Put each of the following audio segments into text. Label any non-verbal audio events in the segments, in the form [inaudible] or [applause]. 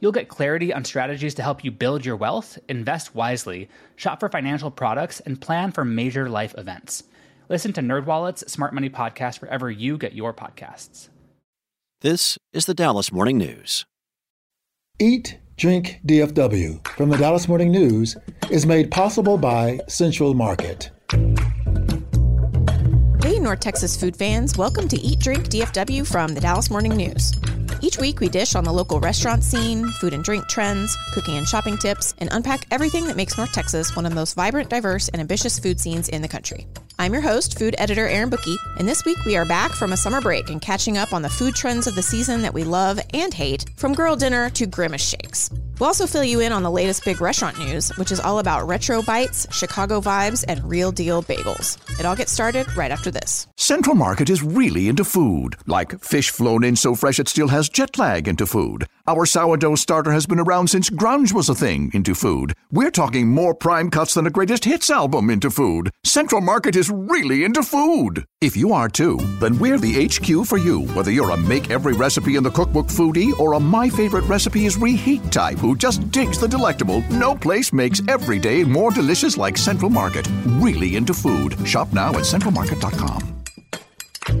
You'll get clarity on strategies to help you build your wealth, invest wisely, shop for financial products, and plan for major life events. Listen to NerdWallet's Smart Money Podcast wherever you get your podcasts. This is the Dallas Morning News. Eat, Drink DFW from the Dallas Morning News is made possible by Central Market. Hey, North Texas food fans, welcome to Eat Drink DFW from the Dallas Morning News. Each week, we dish on the local restaurant scene, food and drink trends, cooking and shopping tips, and unpack everything that makes North Texas one of the most vibrant, diverse, and ambitious food scenes in the country. I'm your host, food editor Erin Booke, and this week we are back from a summer break and catching up on the food trends of the season that we love and hate, from girl dinner to grimace shakes. We'll also fill you in on the latest big restaurant news, which is all about retro bites, Chicago vibes, and real deal bagels. It all gets started right after this. Central Market is really into food, like fish flown in so fresh it still has jet lag into food. Our sourdough starter has been around since grunge was a thing into food. We're talking more prime cuts than a greatest hits album into food. Central Market is really into food. If you are too, then we're the HQ for you, whether you're a make every recipe in the cookbook foodie or a my favorite recipe is reheat type who just digs the delectable. No place makes every day more delicious like Central Market. Really into food. Shop now at centralmarket.com.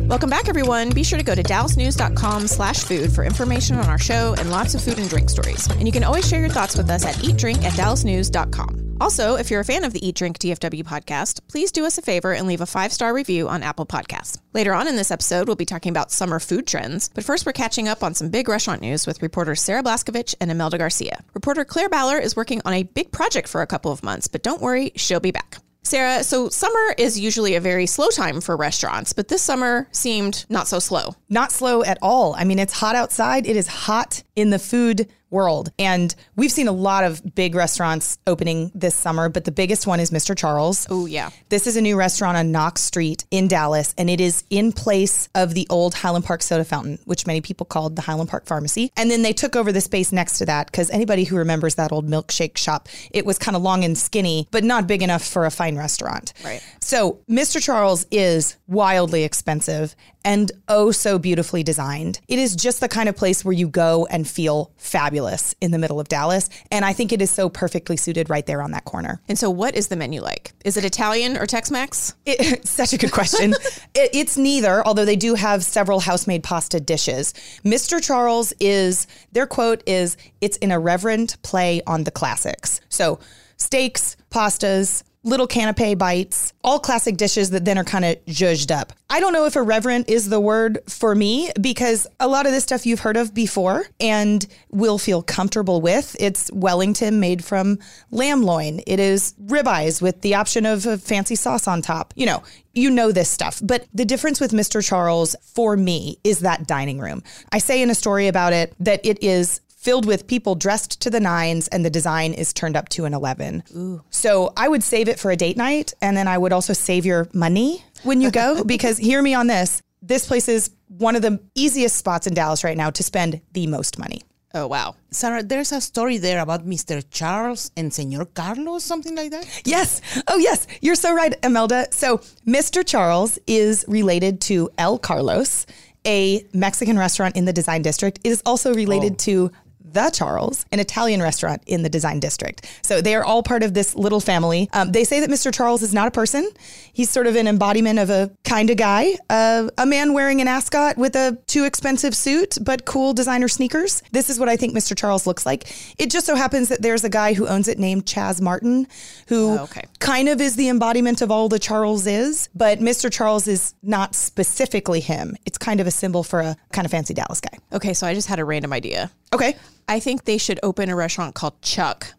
Welcome back, everyone. Be sure to go to dallasnews.com slash food for information on our show and lots of food and drink stories. And you can always share your thoughts with us at eatdrink at dallasnews.com. Also, if you're a fan of the Eat Drink DFW podcast, please do us a favor and leave a five star review on Apple Podcasts. Later on in this episode, we'll be talking about summer food trends, but first we're catching up on some big restaurant news with reporters Sarah Blaskovich and Imelda Garcia. Reporter Claire Ballor is working on a big project for a couple of months, but don't worry, she'll be back. Sarah, so summer is usually a very slow time for restaurants, but this summer seemed not so slow. Not slow at all. I mean, it's hot outside. It is hot in the food world. And we've seen a lot of big restaurants opening this summer, but the biggest one is Mr. Charles. Oh, yeah. This is a new restaurant on Knox Street in Dallas, and it is in place of the old Highland Park soda fountain, which many people called the Highland Park Pharmacy. And then they took over the space next to that because anybody who remembers that old milkshake shop, it was kind of long and skinny, but not big enough for a fine restaurant. Right. So Mr. Charles is wildly expensive and oh so beautifully designed. It is just the kind of place where you go and feel fabulous in the middle of Dallas. And I think it is so perfectly suited right there on that corner. And so, what is the menu like? Is it Italian or Tex Mex? It, [laughs] such a good question. [laughs] it, it's neither, although they do have several house made pasta dishes. Mr. Charles is, their quote is, it's an irreverent play on the classics. So, steaks, pastas, little canapé bites, all classic dishes that then are kind of zhuzhed up. I don't know if irreverent is the word for me because a lot of this stuff you've heard of before and will feel comfortable with. It's Wellington made from lamb loin. It is ribeyes with the option of a fancy sauce on top. You know, you know this stuff. But the difference with Mr. Charles for me is that dining room. I say in a story about it that it is filled with people dressed to the nines and the design is turned up to an 11. Ooh. So I would save it for a date night and then I would also save your money when you go [laughs] because hear me on this. This place is one of the easiest spots in Dallas right now to spend the most money. Oh, wow. Sarah, there's a story there about Mr. Charles and Senor Carlos, something like that? Yes. Oh, yes. You're so right, Imelda. So, Mr. Charles is related to El Carlos, a Mexican restaurant in the design district. It is also related oh. to the Charles, an Italian restaurant in the design district. So they are all part of this little family. Um, they say that Mr. Charles is not a person. He's sort of an embodiment of a kind of guy, uh, a man wearing an ascot with a too expensive suit, but cool designer sneakers. This is what I think Mr. Charles looks like. It just so happens that there's a guy who owns it named Chas Martin, who oh, okay. kind of is the embodiment of all the Charles is, but Mr. Charles is not specifically him. It's kind of a symbol for a kind of fancy Dallas guy. Okay, so I just had a random idea. Okay. I think they should open a restaurant called Chuck.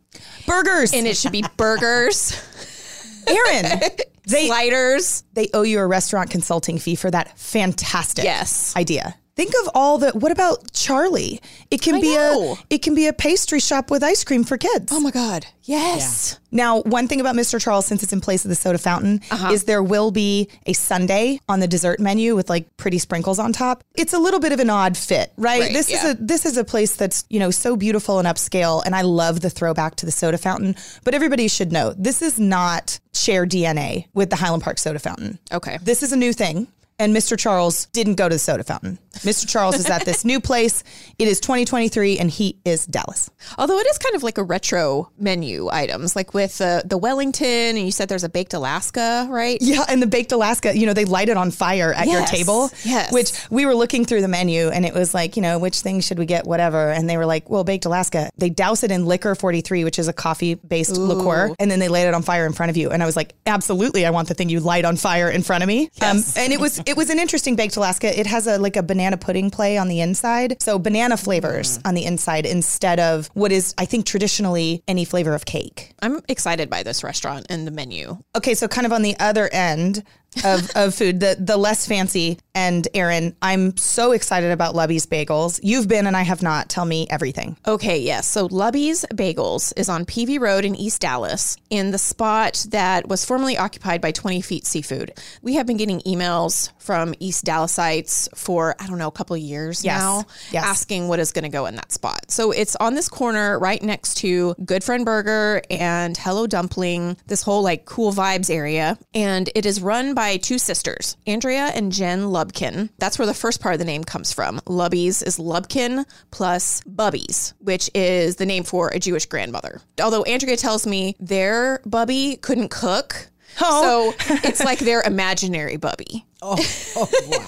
Burgers. And it should be burgers. [laughs] Erin, [laughs] they, sliders. They owe you a restaurant consulting fee for that fantastic yes. idea. Think of all the. What about Charlie? It can I be know. a. It can be a pastry shop with ice cream for kids. Oh my God. Yes. Now, one thing about Mr. Charles, since it's in place of the soda fountain, uh-huh. is there will be a sundae on the dessert menu with like pretty sprinkles on top. It's a little bit of an odd fit, right? Right, this yeah. is a this is a place that's you know so beautiful and upscale, and I love the throwback to the soda fountain. But everybody should know this is not share DNA with the Highland Park soda fountain. Okay. This is a new thing. And Mr. Charles didn't go to the soda fountain. Mr. Charles is at this new place. It is 2023 and he is Dallas. Although it is kind of like a retro menu items, like with uh, the Wellington, and you said there's a baked Alaska, right? Yeah, and the baked Alaska, you know, they light it on fire at your table. yes. Which we were looking through the menu and it was like, you know, which thing should we get, whatever. And they were like, well, baked Alaska. They douse it in Licor 43, which is a coffee based liqueur, and then they light it on fire in front of you. And I was like, absolutely, I want the thing you light on fire in front of me. Um, and it was it was an interesting baked Alaska. It has a like a banana pudding play on the inside. So banana flavors mm. on the inside instead of what is, I think, traditionally any flavor of cake. I'm excited by this restaurant and the menu. Okay, so kind of on the other end of, of food, the the less fancy and Erin, I'm so excited about Lubby's Bagels. You've been and I have not. Tell me everything. Okay, yes. So Lubby's Bagels is on Peavy Road in East Dallas in the spot that was formerly occupied by 20 Feet Seafood. We have been getting emails from East Dallasites for, I don't know, a couple of years Yes, now yes. asking what is going to go in that spot. So it's on this corner right next to Good Friend Burger and Hello Dumpling, this whole like cool vibes area. And it is run by two sisters, Andrea and Jen Lubkin. That's where the first part of the name comes from. Lubby's is Lubkin plus Bubby's, which is the name for a Jewish grandmother. Although Andrea tells me their Bubby couldn't cook. Oh. So it's like their imaginary Bubby. [laughs] Oh, oh,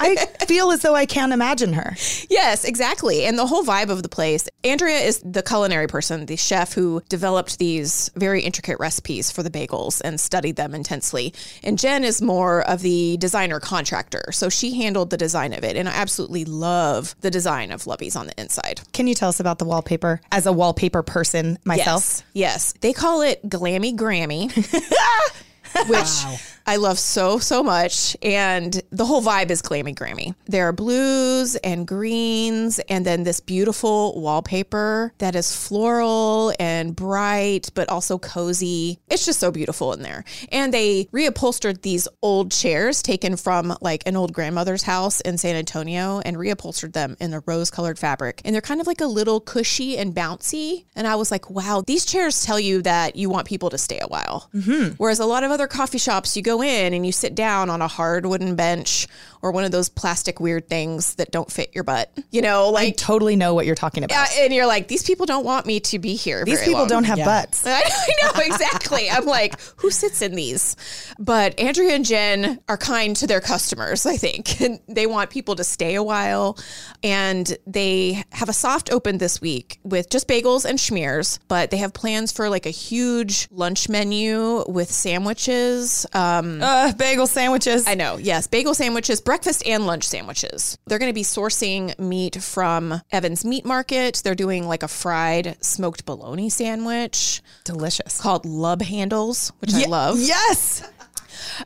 I feel as though I can't imagine her. Yes, exactly. And the whole vibe of the place. Andrea is the culinary person, the chef who developed these very intricate recipes for the bagels and studied them intensely. And Jen is more of the designer contractor. So she handled the design of it. And I absolutely love the design of Lubby's on the inside. Can you tell us about the wallpaper as a wallpaper person myself? Yes. Yes. They call it Glammy Grammy. [laughs] which I love so, so much. And the whole vibe is Glammy Grammy. There are blues and greens, and then this beautiful wallpaper that is floral and bright, but also cozy. It's just so beautiful in there. And they reupholstered these old chairs taken from like an old grandmother's house in San Antonio and reupholstered them in a rose colored fabric. And they're kind of like a little cushy and bouncy. And I was like, wow, these chairs tell you that you want people to stay a while. Mm-hmm. Whereas a lot of other coffee shops, you go in and you sit down on a hard wooden bench or one of those plastic weird things that don't fit your butt. You know, like I like, totally know what you're talking about. uh, and you're like, these people don't want me to be here. These very people long. don't have butts. I I know exactly. I'm like, who sits in these? But Andrea and Jen are kind to their customers, I think. [laughs] And they want people to stay a while. And they have a soft open this week with just bagels and schmears, but they have plans for like a huge lunch menu with sandwiches. Um, Uh, bagel sandwiches. I know, yes. Bagel sandwiches, breakfast and lunch sandwiches. They're going to be sourcing meat from Evans Meat Market. They're doing like a fried smoked bologna sandwich Delicious. called Lub Handles, which I love. Yes.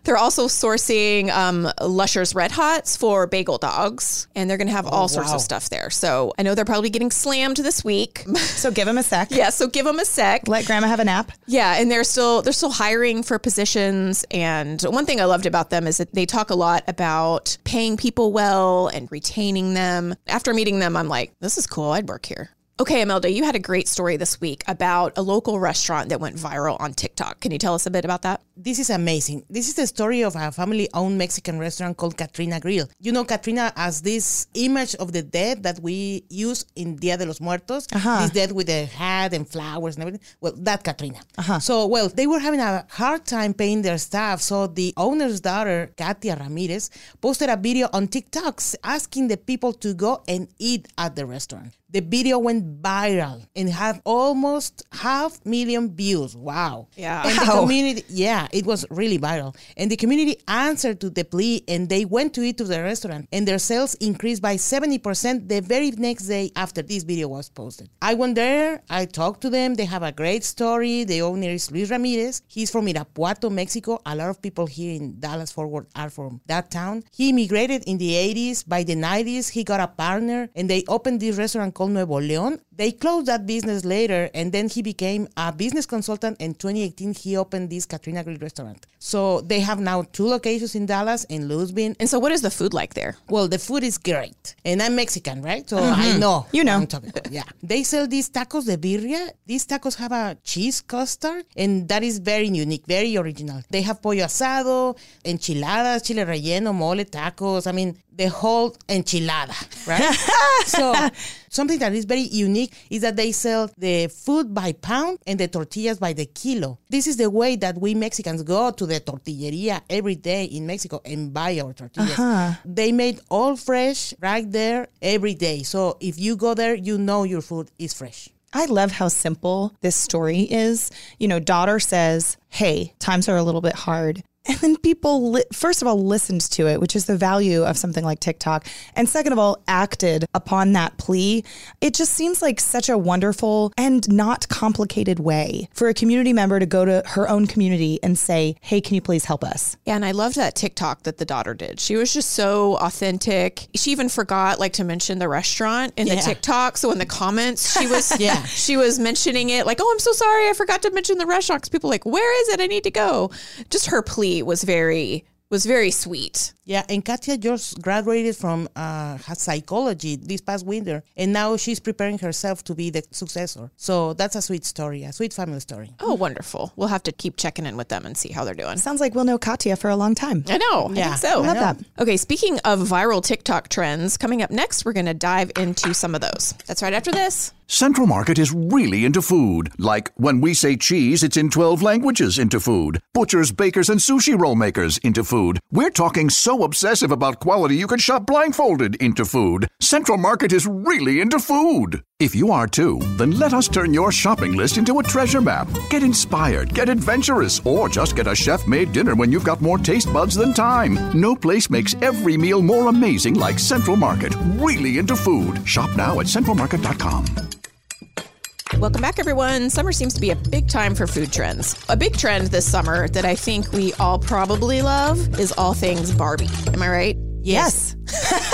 They're also sourcing um, Luscher's Red Hots for bagel dogs, and they're going to have all sorts of stuff there. So I know they're probably getting slammed this week. [laughs] So give them a sec. yeah, so give them a sec. Let grandma have a nap. Yeah, and they're still they're still hiring for positions. And one thing I loved about them is that they talk a lot about paying people well and retaining them. After meeting them, I'm like, this is cool. I'd work here. Okay, Imelda, you had a great story this week about a local restaurant that went viral on TikTok. Can you tell us a bit about that? This is amazing. This is the story of a family owned Mexican restaurant called Catrina Grill. You know Catrina as this image of the dead that we use in Dia de los Muertos. Uh-huh. This dead with a hat and flowers and everything. Well, that Catrina. Uh-huh. So, well, they were having a hard time paying their staff. So the owner's daughter, Katia Ramirez, posted a video on TikTok asking the people to go and eat at the restaurant. The video went viral and had almost half million views. Wow. Yeah. And the community, yeah, it was really viral. And the community answered to the plea and they went to eat to the restaurant and their sales increased by 70% the very next day after this video was posted. I went there, I talked to them. They have a great story. The owner is Luis Ramirez. He's from Irapuato, Mexico. A lot of people here in Dallas Fort Worth are from that town. He immigrated in the 80s. By the 90s, he got a partner and they opened this restaurant called Nuevo León. They closed that business later and then he became a business consultant. In 2018, he opened this Catrina Grill restaurant. So they have now two locations in Dallas and Lewisville. And so, what is the food like there? Well, the food is great. And I'm Mexican, right? So I mm-hmm. know. You know. I'm talking about. Yeah. They sell these tacos de birria. These tacos have a cheese custard, and that is very unique, very original. They have pollo asado, enchiladas, chile relleno, mole, tacos. I mean, the whole enchilada, right? [laughs] so something that is very unique is that they sell the food by pound and the tortillas by the kilo. This is the way that we Mexicans go to the tortilleria every day in Mexico and buy our tortillas. Uh-huh. They made all fresh right there every day. So if you go there, you know your food is fresh. I love how simple this story is. You know, daughter says, Hey, times are a little bit hard. And then people, li- first of all, listened to it, which is the value of something like TikTok. And second of all, acted upon that plea. It just seems like such a wonderful and not complicated way for a community member to go to her own community and say, Hey, can you please help us? Yeah, and I loved that TikTok that the daughter did. She was just so authentic. She even forgot like to mention the restaurant in the TikTok. So in the comments, she was [laughs] Yeah. she was mentioning it like, "Oh, I'm so sorry, I forgot to mention the restaurant." Because people are like, "Where is it? I need to go." Just her plea was very was very sweet. Yeah, and Katya just graduated from uh, her psychology this past winter, and now she's preparing herself to be the successor. So that's a sweet story, a sweet family story. Oh, wonderful. We'll have to keep checking in with them and see how they're doing. Sounds like we'll know Katya for a long time. I know. I Yeah, think so. I love that. Okay, speaking of viral TikTok trends, coming up next, we're going to dive into some of those. That's right after this. Central Market is really into food. Like when we say cheese, it's in 12 languages into food. Butchers, bakers, and sushi roll makers into food. We're talking so obsessive about quality you can shop blindfolded into food. Central Market is really into food. If you are too, then let us turn your shopping list into a treasure map. Get inspired, get adventurous, or just get a chef made dinner when you've got more taste buds than time. No place makes every meal more amazing like Central Market. Really into food. Shop now at centralmarket.com. Welcome back, everyone. Summer seems to be a big time for food trends. A big trend this summer that I think we all probably love is all things Barbie. Am I right? Yes. [laughs]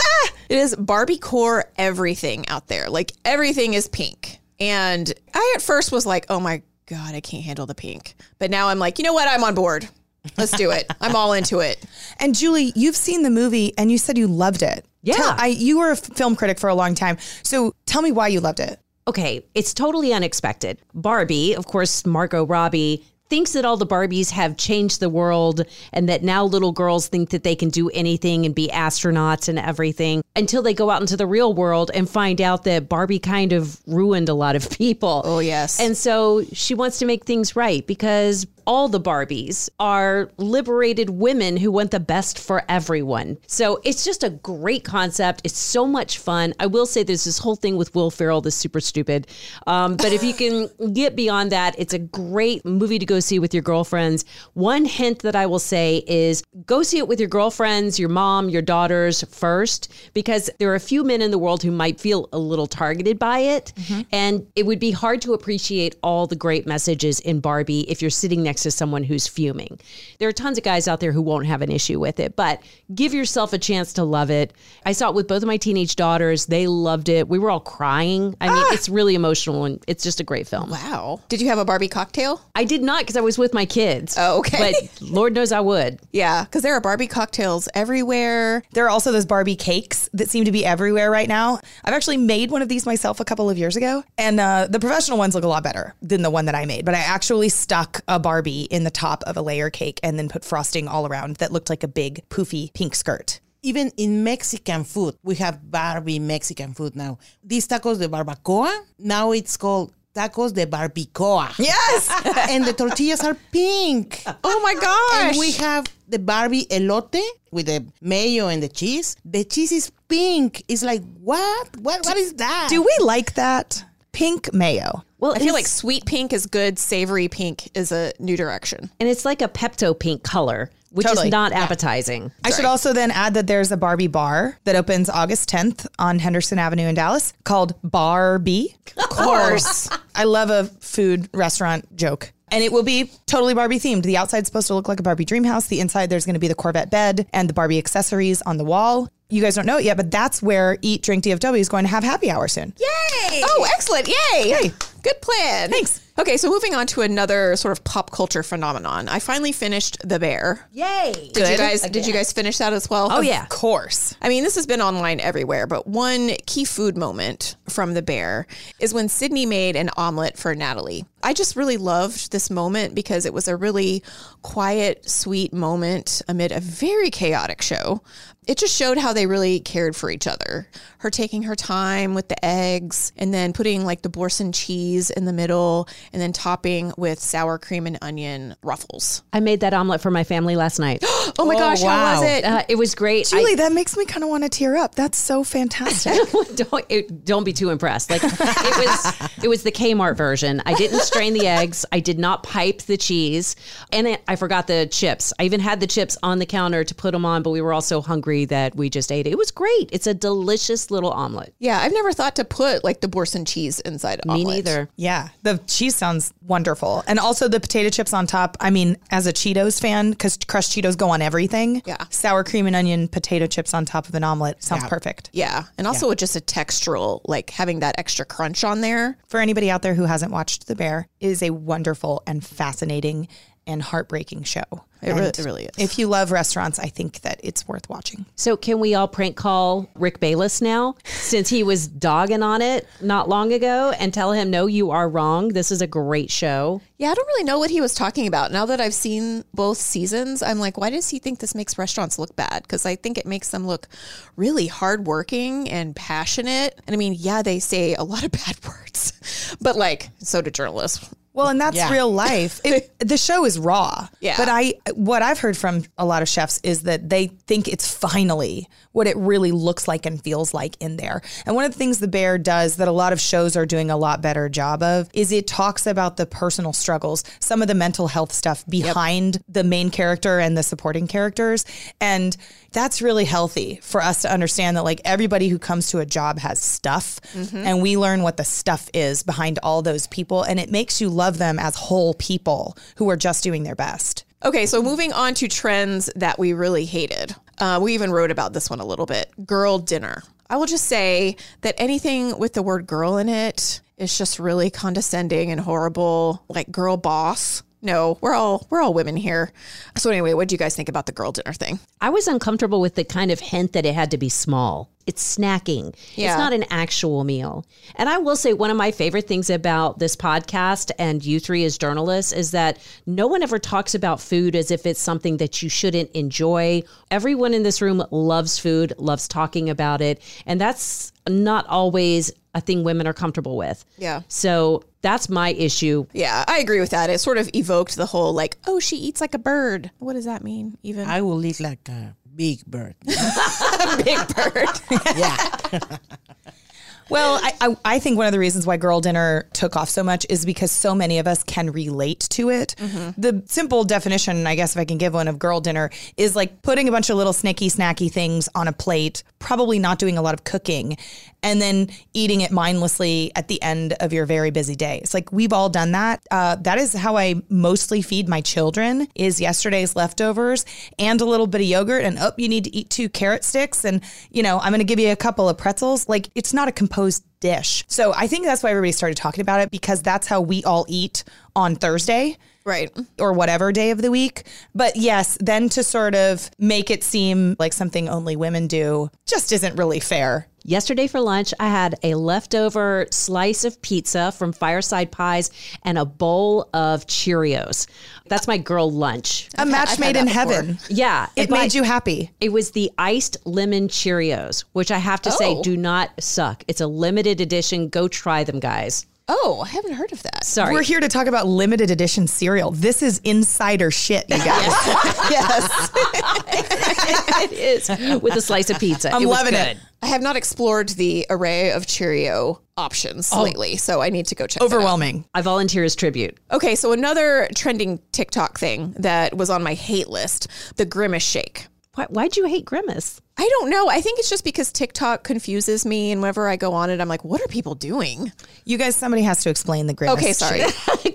It is Barbiecore everything out there. Like everything is pink. And I at first was like, oh my God, I can't handle the pink. But now I'm like, you know what? I'm on board. Let's do it. I'm all into it. [laughs] And Julie, you've seen the movie and you said you loved it. Yeah. Tell- I, you were a film critic for a long time. So tell me why you loved it. okay, it's totally unexpected. Barbie, of course, Margot Robbie thinks that all the Barbies have changed the world and that now little girls think that they can do anything and be astronauts and everything until they go out into the real world and find out that Barbie kind of ruined a lot of [laughs] people. Oh, yes. And so she wants to make things right because all the Barbies are liberated women who want the best for everyone. So it's just a great concept. It's so much fun. I will say there's this whole thing with Will Ferrell that's super stupid. Um, but if you can [laughs] get beyond that, it's a great movie to go see with your girlfriends. One hint that I will say is go see it with your girlfriends, your mom, your daughters first, because there are a few men in the world who might feel a little targeted by it. Mm-hmm. And it would be hard to appreciate all the great messages in Barbie if you're sitting next to someone who's fuming. There are tons of guys out there who won't have an issue with it, but give yourself a chance to love it. I saw it with both of my teenage daughters. They loved it. We were all crying. I mean, ah! it's really emotional and it's just a great film. Wow. Did you have a Barbie cocktail? I did not because I was with my kids. Oh, okay. But Lord knows I would. Yeah, because there are Barbie cocktails everywhere. There are also those Barbie cakes that seem to be everywhere right now. I've actually made one of these myself a couple of years ago, and uh, the professional ones look a lot better than the one that I made. But I actually stuck a Barbie in the top of a layer cake and then put frosting all around that looked like a big poofy pink skirt. Even in Mexican food, we have Barbie Mexican food now. These tacos de barbacoa, now it's called tacos de barbacoa. Yes. [laughs] and the tortillas are pink. Oh my gosh. And we have the Barbie elote with the mayo and the cheese. The cheese is pink. It's like what? What? What is that? Do we like that? Pink mayo. Well, I feel like sweet pink is good, savory pink is a new direction. and it's like a Pepto pink color, which Totally. is not appetizing. I should also then add that there's a Barbie bar that opens August 10th on Henderson Avenue in Dallas called Barbie. Of course. [laughs] I love a food restaurant joke. And it will be totally Barbie themed. The outside's supposed to look like a Barbie dream house. The inside, there's going to be the Corvette bed and the Barbie accessories on the wall. You guys don't know it yet, but that's where Eat Drink DFW is going to have happy hour soon. Yay! Oh, excellent. Yay. Yay. Good plan. Thanks. Okay, so moving on to another sort of pop culture phenomenon. I finally finished The Bear. Yay! Did you guys did you guys finish that as well? Oh, yeah. Of course. I mean, this has been online everywhere, but one key food moment from The Bear is when Sydney made an omelet for Natalie. I just really loved this moment because it was a really quiet, sweet moment amid a very chaotic show. It just showed how they really cared for each other. Her taking her time with the eggs and then putting like the Boursin cheese in the middle and then topping with sour cream and onion ruffles. I made that omelet for my family last night. [gasps] Oh my gosh, how was it? Uh, it was great. I- Julie, that makes me kind of want to tear up. That's so fantastic. [laughs] don't it, don't be too impressed. Like it was it was the Kmart version. I didn't strain the eggs. I did not pipe the cheese, and it, I forgot the chips. I even had the chips on the counter to put them on, but we were all so hungry that we just ate it. It was great. It's a delicious little omelet. Yeah, I've never thought to put like the Boursin cheese inside Me omelet. Me neither. Yeah, the cheese sounds wonderful. And also the potato chips on top. I mean, as a Cheetos fan, because crushed Cheetos go on everything. Yeah. Sour cream and onion potato chips on top of an omelet sounds perfect. Yeah, and also with just a textural, like having that extra crunch on there. For anybody out there who hasn't watched The Bear, it is a wonderful and fascinating and heartbreaking show. It re- it really is. If you love restaurants, I think that it's worth watching. So can we all prank call Rick Bayless now, since he was dogging on it not long ago, and tell him no, you are wrong. This is a great show. Yeah, I don't really know what he was talking about. Now that I've seen both seasons, I'm like, why does he think this makes restaurants look bad? Because I think it makes them look really hardworking and passionate. And I mean, yeah, they say a lot of [laughs] bad words, but like, so do journalists. Well, and that's Yeah. real life. It, [laughs] the show is raw. Yeah. But I, what I've heard from a lot of chefs is that they think it's finally what it really looks like and feels like in there. And one of the things The Bear does that a lot of shows are doing a lot better job of is it talks about the personal struggles, some of the mental health stuff behind the main character and the supporting characters. And that's really healthy for us to understand that like everybody who comes to a job has stuff mm-hmm. and we learn what the stuff is behind all those people and it makes you love them as whole people who are just doing their best. Okay, so moving on to trends that we really hated. Uh, we even wrote about this one a little bit girl dinner. I will just say that anything with the word girl in it is just really condescending and horrible, like girl boss. No, we're all we're all women here. So anyway, what do you guys think about the girl dinner thing? I was uncomfortable with the kind of hint that it had to be small. It's snacking. Yeah. It's not an actual meal. And I will say one of my favorite things about this podcast and you three as journalists is that no one ever talks about food as if it's something that you shouldn't enjoy. Everyone in this room loves food, loves talking about it, and that's not always a thing women are comfortable with. Yeah. So that's my issue. Yeah, I agree with that. It sort of evoked the whole like, oh, she eats like a bird. What does that mean? Even I will eat like a big bird. [laughs] big bird. [laughs] yeah. [laughs] Well, I, I, I think one of the reasons why Girl Dinner took off so much is because so many of us can relate to it. Mm-hmm. The simple definition, I guess, if I can give one of Girl Dinner, is like putting a bunch of little snicky, snacky things on a plate, probably not doing a lot of cooking, and then eating it mindlessly at the end of your very busy day. It's like we've all done that. Uh, that is how I mostly feed my children is yesterday's leftovers and a little bit of yogurt and oh, you need to eat two carrot sticks and you know, I'm going to give you a couple of pretzels. Like it's not a composed dish. So I think that's why everybody started talking about it because that's how we all eat on Thursday right. or whatever day of the week. But yes, then to sort of make it seem like something only women do just isn't really fair. Yesterday for lunch, I had a leftover slice of pizza from Fireside Pies and a bowl of Cheerios. That's my girl lunch. A match I've made in that before. heaven. Yeah. It but made you happy. It was the iced lemon Cheerios, which I have to say Oh. do not suck. It's a limited edition. Go try them, guys. Oh, I haven't heard of that. Sorry. We're here to talk about limited edition cereal. This is insider shit, you guys. yes. [laughs] [laughs] it is with a slice of pizza. I'm It loving good. it. I have not explored the array of Cheerio options oh. lately, so I need to go check. that out. Overwhelming. I volunteer as tribute. Okay, so another trending TikTok thing that was on my hate list: the Grimace Shake. Why, why'd you hate Grimace? I don't know. I think it's just because TikTok confuses me, and whenever I go on it, I'm like, "What are people doing?" You guys, somebody has to explain the grimace. Okay, sorry.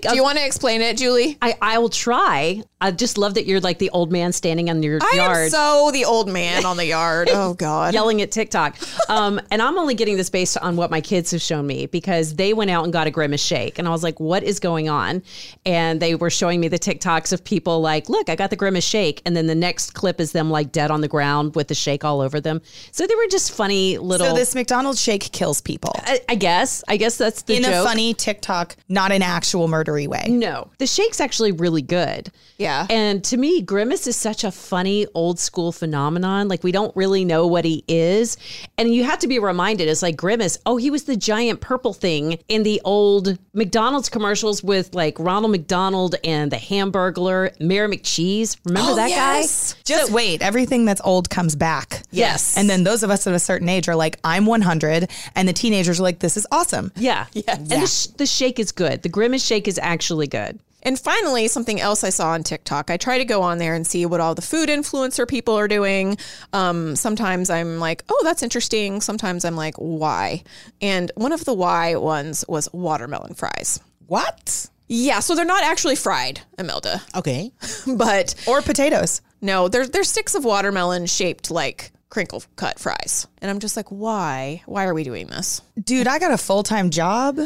[laughs] Do you want to explain it, Julie? I, I will try. I just love that you're like the old man standing on your I am yard. so the old man on the yard. Oh God. yelling at TikTok. Um, and I'm only getting this based on what my kids have shown me because they went out and got a grimace shake. And I was like, what is going on? And they were showing me the TikToks of people like, look, I got the grimace shake. And then the next clip is them like dead on the ground with the shake all over them. So they were just funny little. So this McDonald's shake kills people I, I guess. I guess that's the in a funny TikTok, not an actual murdery way. No, the shake's actually really good. Yeah. And to me, Grimace is such a funny old school phenomenon. Like we don't really know what he is. And you have to be reminded, it's like Grimace, oh, he was the giant purple thing in the old McDonald's commercials with like Ronald McDonald and the Hamburglar, Mayor McCheese. Remember oh, that yes. guy? Just wait. Everything that's old comes back. Yes. And then those of us at a certain age are like, I'm 100. And the teenagers are like, this is awesome. Yeah. And the, sh- the shake is good. The Grimace shake is actually good. And finally, something else I saw on TikTok. I try to go on there and see what all the food influencer people are doing. Um, sometimes I'm like, oh, that's interesting. Sometimes I'm like, why? And one of the why ones was watermelon fries. What? Yeah, so they're not actually fried, Imelda, Okay. [laughs] but Or potatoes. no, they're they're sticks of watermelon shaped like crinkle cut fries. And I'm just like, why? Why are we doing this? Dude, I got a full time job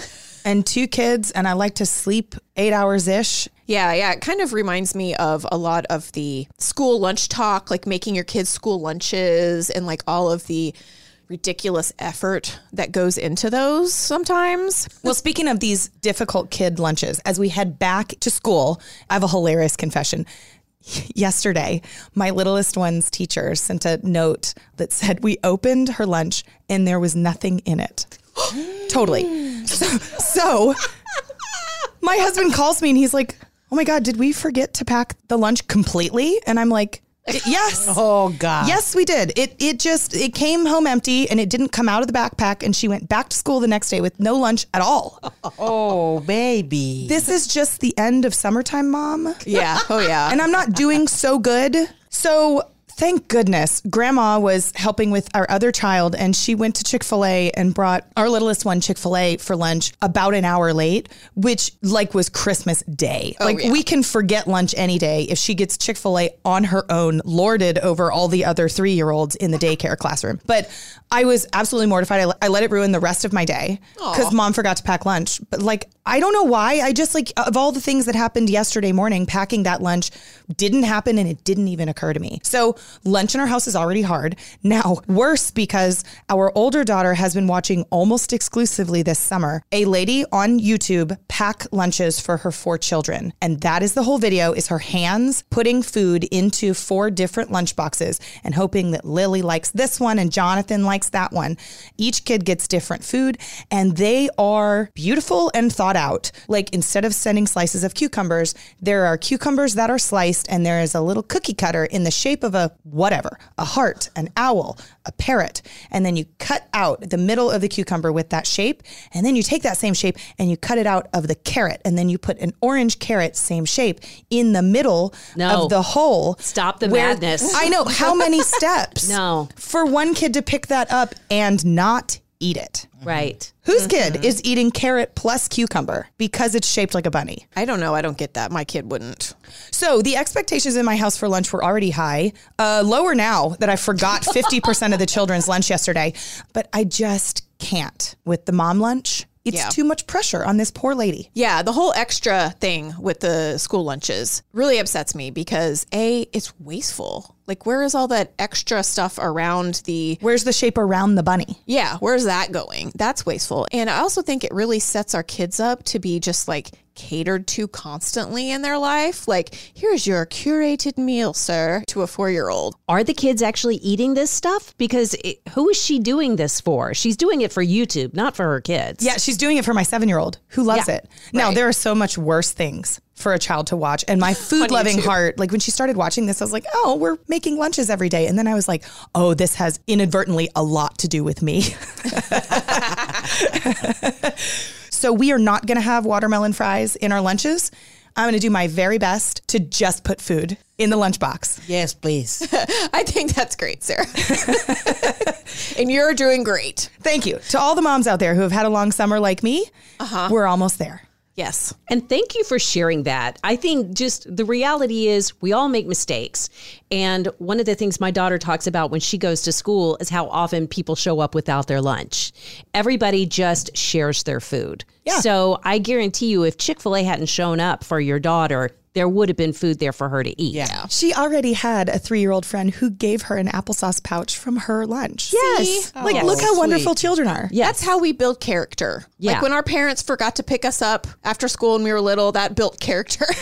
and two kids, and I like to sleep eight hours ish. Yeah, yeah. It kind of reminds me of a lot of the school lunch talk, like making your kids school lunches and like all of the ridiculous effort that goes into those sometimes. Well, speaking of these difficult kid lunches, as we head back to school, I have a hilarious confession. Yesterday, my littlest one's teacher sent a note that said we opened her lunch and there was nothing in it. [gasps] totally. So, so my husband calls me and he's like, "Oh my god, did we forget to pack the lunch completely?" And I'm like, "Yes." [laughs] Oh God. Yes, we did. It it just it came home empty and it didn't come out of the backpack and she went back to school the next day with no lunch at all. [laughs] Oh baby. This is just the end of summertime, mom. Yeah. Oh yeah. [laughs] And I'm not doing so good. So thank goodness grandma was helping with our other child and she went to Chick-fil-A and brought our littlest one Chick-fil-A for lunch about an hour late, which like was Christmas day. Oh, like yeah. we can forget lunch any day if she gets Chick-fil-A on her own, lorded over all the other 3-year-olds in the daycare classroom. But I was absolutely mortified. I, I let it ruin the rest of my day because mom forgot to pack lunch. But like, I don't know why. I just like, of all the things that happened yesterday morning, packing that lunch didn't happen and it didn't even occur to me. So lunch in our house is already hard. Now, worse because our older daughter has been watching almost exclusively this summer a lady on YouTube pack lunches for her four children. And that is the whole video is her hands putting food into four different lunch boxes and hoping that Lily likes this one and Jonathan likes that one. Each kid gets different food and they are beautiful and thought out. Like instead of sending slices of cucumbers, there are cucumbers that are sliced and there is a little cookie cutter in the shape of a whatever, a heart, an owl, a parrot. And then you cut out the middle of the cucumber with that shape. And then you take that same shape and you cut it out of the carrot. And then you put an orange carrot, same shape, in the middle No. of the hole. Stop the where- madness. I know. How many [laughs] steps? No. For one kid to pick that up and not eat it. Right. Whose kid is eating carrot plus cucumber because it's shaped like a bunny? I don't know. I don't get that. My kid wouldn't. So the expectations in my house for lunch were already high. Uh, lower now that I forgot 50% of the children's lunch yesterday. But I just can't with the mom lunch. It's Yeah. too much pressure on this poor lady. Yeah, the whole extra thing with the school lunches really upsets me because A, it's wasteful. Like, where is all that extra stuff around the. Where's the shape around the bunny? Yeah, where's that going? That's wasteful. And I also think it really sets our kids up to be just like catered to constantly in their life. Like, here's your curated meal, sir, to a four year old. Are the kids actually eating this stuff? Because it, who is she doing this for? She's doing it for YouTube, not for her kids. Yeah, she's doing it for my seven year old who loves Yeah, it. Now, right. there are so much worse things for a child to watch. And my [laughs] food loving heart, like when she started watching this, I was like, oh, we're making lunches every day. And then I was like, oh, this has inadvertently a lot to do with me. [laughs] [laughs] so we are not going to have watermelon fries in our lunches. I'm going to do my very best to just put food in the lunchbox. Yes, please. [laughs] I think that's great, Sarah. [laughs] and you're doing great. Thank you to all the moms out there who have had a long summer like me. uh-huh. We're almost there. Yes. And thank you for sharing that. I think just the reality is we all make mistakes. And one of the things my daughter talks about when she goes to school is how often people show up without their lunch. Everybody just shares their food. Yeah. So I guarantee you, if Chick fil A hadn't shown up for your daughter, there would have been food there for her to eat. Yeah. She already had a three year old friend who gave her an applesauce pouch from her lunch. Yes. Like, Yes. look how sweet. wonderful children are. Yes. That's how we build character. Yeah. Like when our parents forgot to pick us up after school when we were little, that built character. [laughs]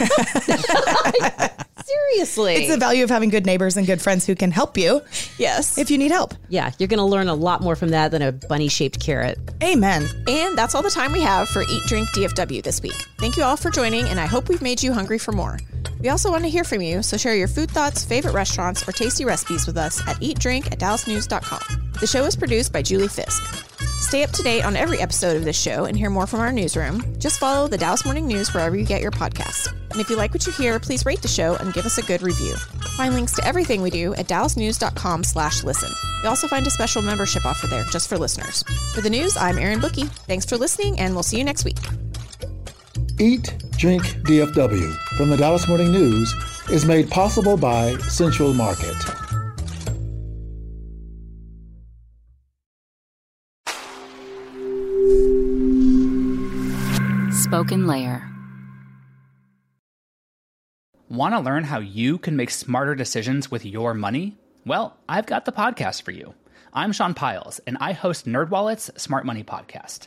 [laughs] [laughs] Seriously. It's the value of having good neighbors and good friends who can help you yes. if you need help. yeah, you're going to learn a lot more from that than a bunny shaped carrot. Amen. And that's all the time we have for Eat Drink DFW this week. Thank you all for joining, and I hope we've made you hungry for more. We also want to hear from you, so share your food thoughts, favorite restaurants, or tasty recipes with us at eatdrink at dallasnews.com. The show is produced by Julie Fisk. To stay up to date on every episode of this show and hear more from our newsroom, just follow the Dallas Morning News wherever you get your podcasts. And if you like what you hear, please rate the show and give us a good review. Find links to everything we do at dallasnews.com slash listen. You also find a special membership offer there just for listeners. For the news, I'm Erin Booke. Thanks for listening, and we'll see you next week. Eat, Drink DFW from the Dallas Morning News is made possible by Central Market. SpokenLayer. Want to learn how you can make smarter decisions with your money? Well, I've got the podcast for you. I'm Sean Pyles, and I host NerdWallet's Smart Money Podcast.